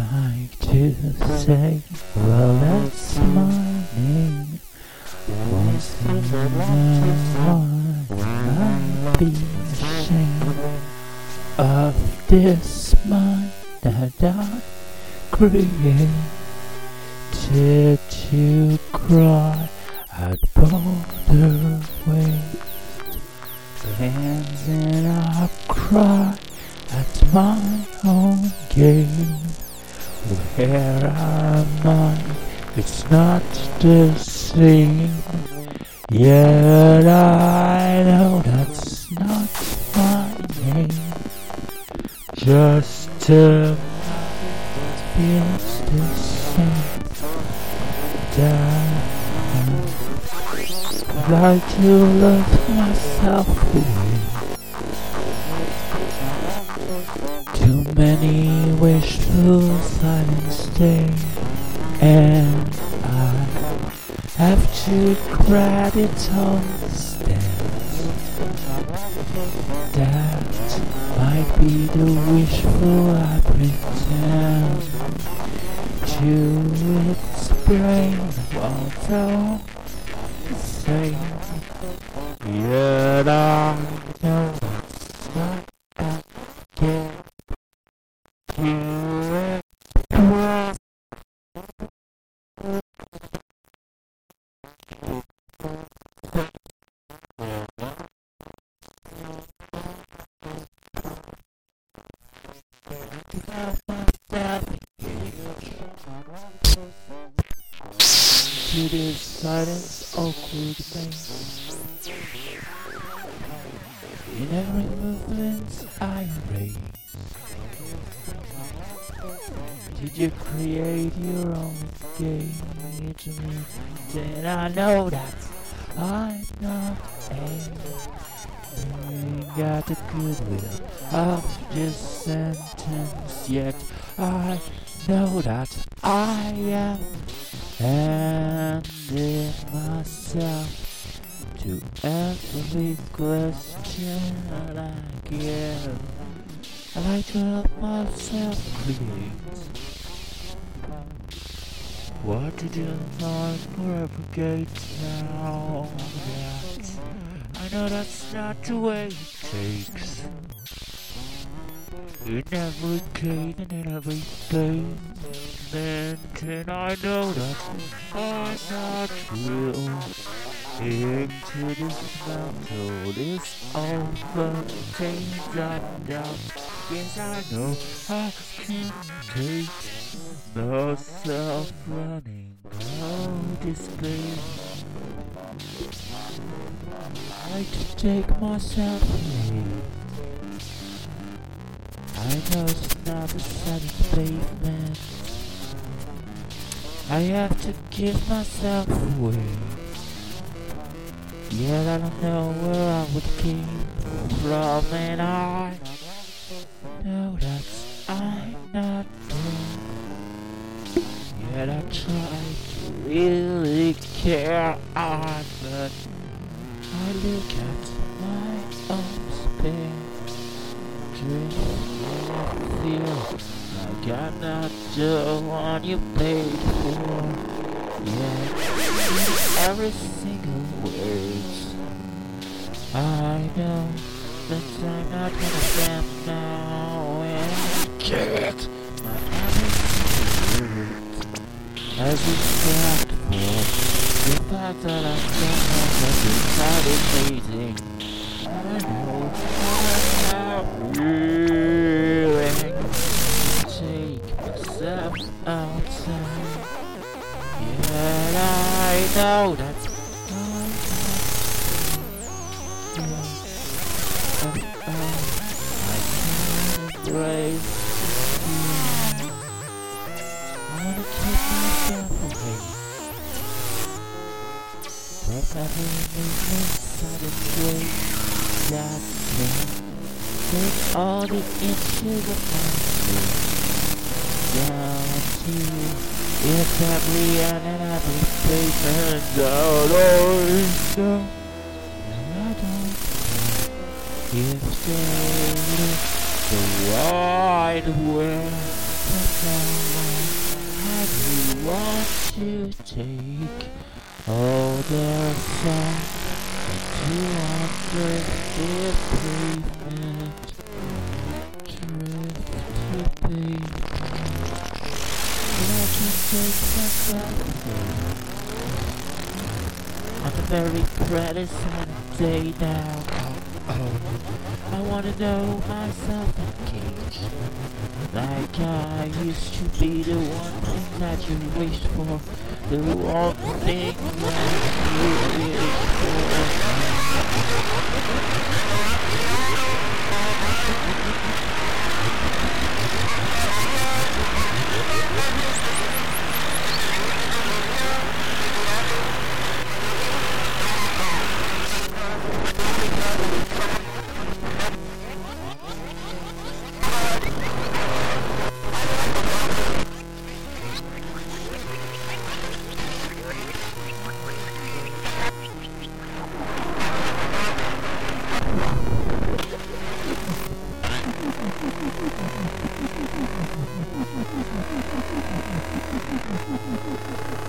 like to say, well, that's my name. Once in a while, I'd be ashamed of this mind that I created to cry at waste. Hands and I cry at my own game. Where am I? It's not the same. Yet I know that's not my name. Just a feels the same. Down. I'd like to love myself. Too many wishful silence stay, and I have to credit on the stairs. That might be the wishful I pretend to its brain, although the same. Yet awkward. In every movement I raise. Did you create your own engagement? Then I know that I'm not a ain't got the goodwill of this sentence yet. I know that I am handing myself to every question I give. I like to help myself create. What did you like propagate now that I know that's not the way it takes. And in every place, then I know that I'm not real. Into this mental, this overtained of doubt. Yes, I know I can take no self-running, no display. I like to take myself away. I know it's not a sunny pavement. I have to give myself away. Yet I don't know where I would came from, and I know that I'm not there. Yet I try to really care on, but I look at my own spare I feel like I'm not the one you paid for. Yeah, every single word. I know that I'm not of them now, and get my every you stand for the fact that I'm not meditating. I know Yet I know that I can't you. I wanna keep myself away from every movement, sudden way that can take all the inches of my space down to it's end and every place and out I know No, I don't if they the wide world. But how Have you want to take all the sun into under the pavement? Drift Mm. Jesus On the very present day now oh, I wanna know myself in Like I used to be the one thing that you wished for. The one thing that you wished for. フフフフフ。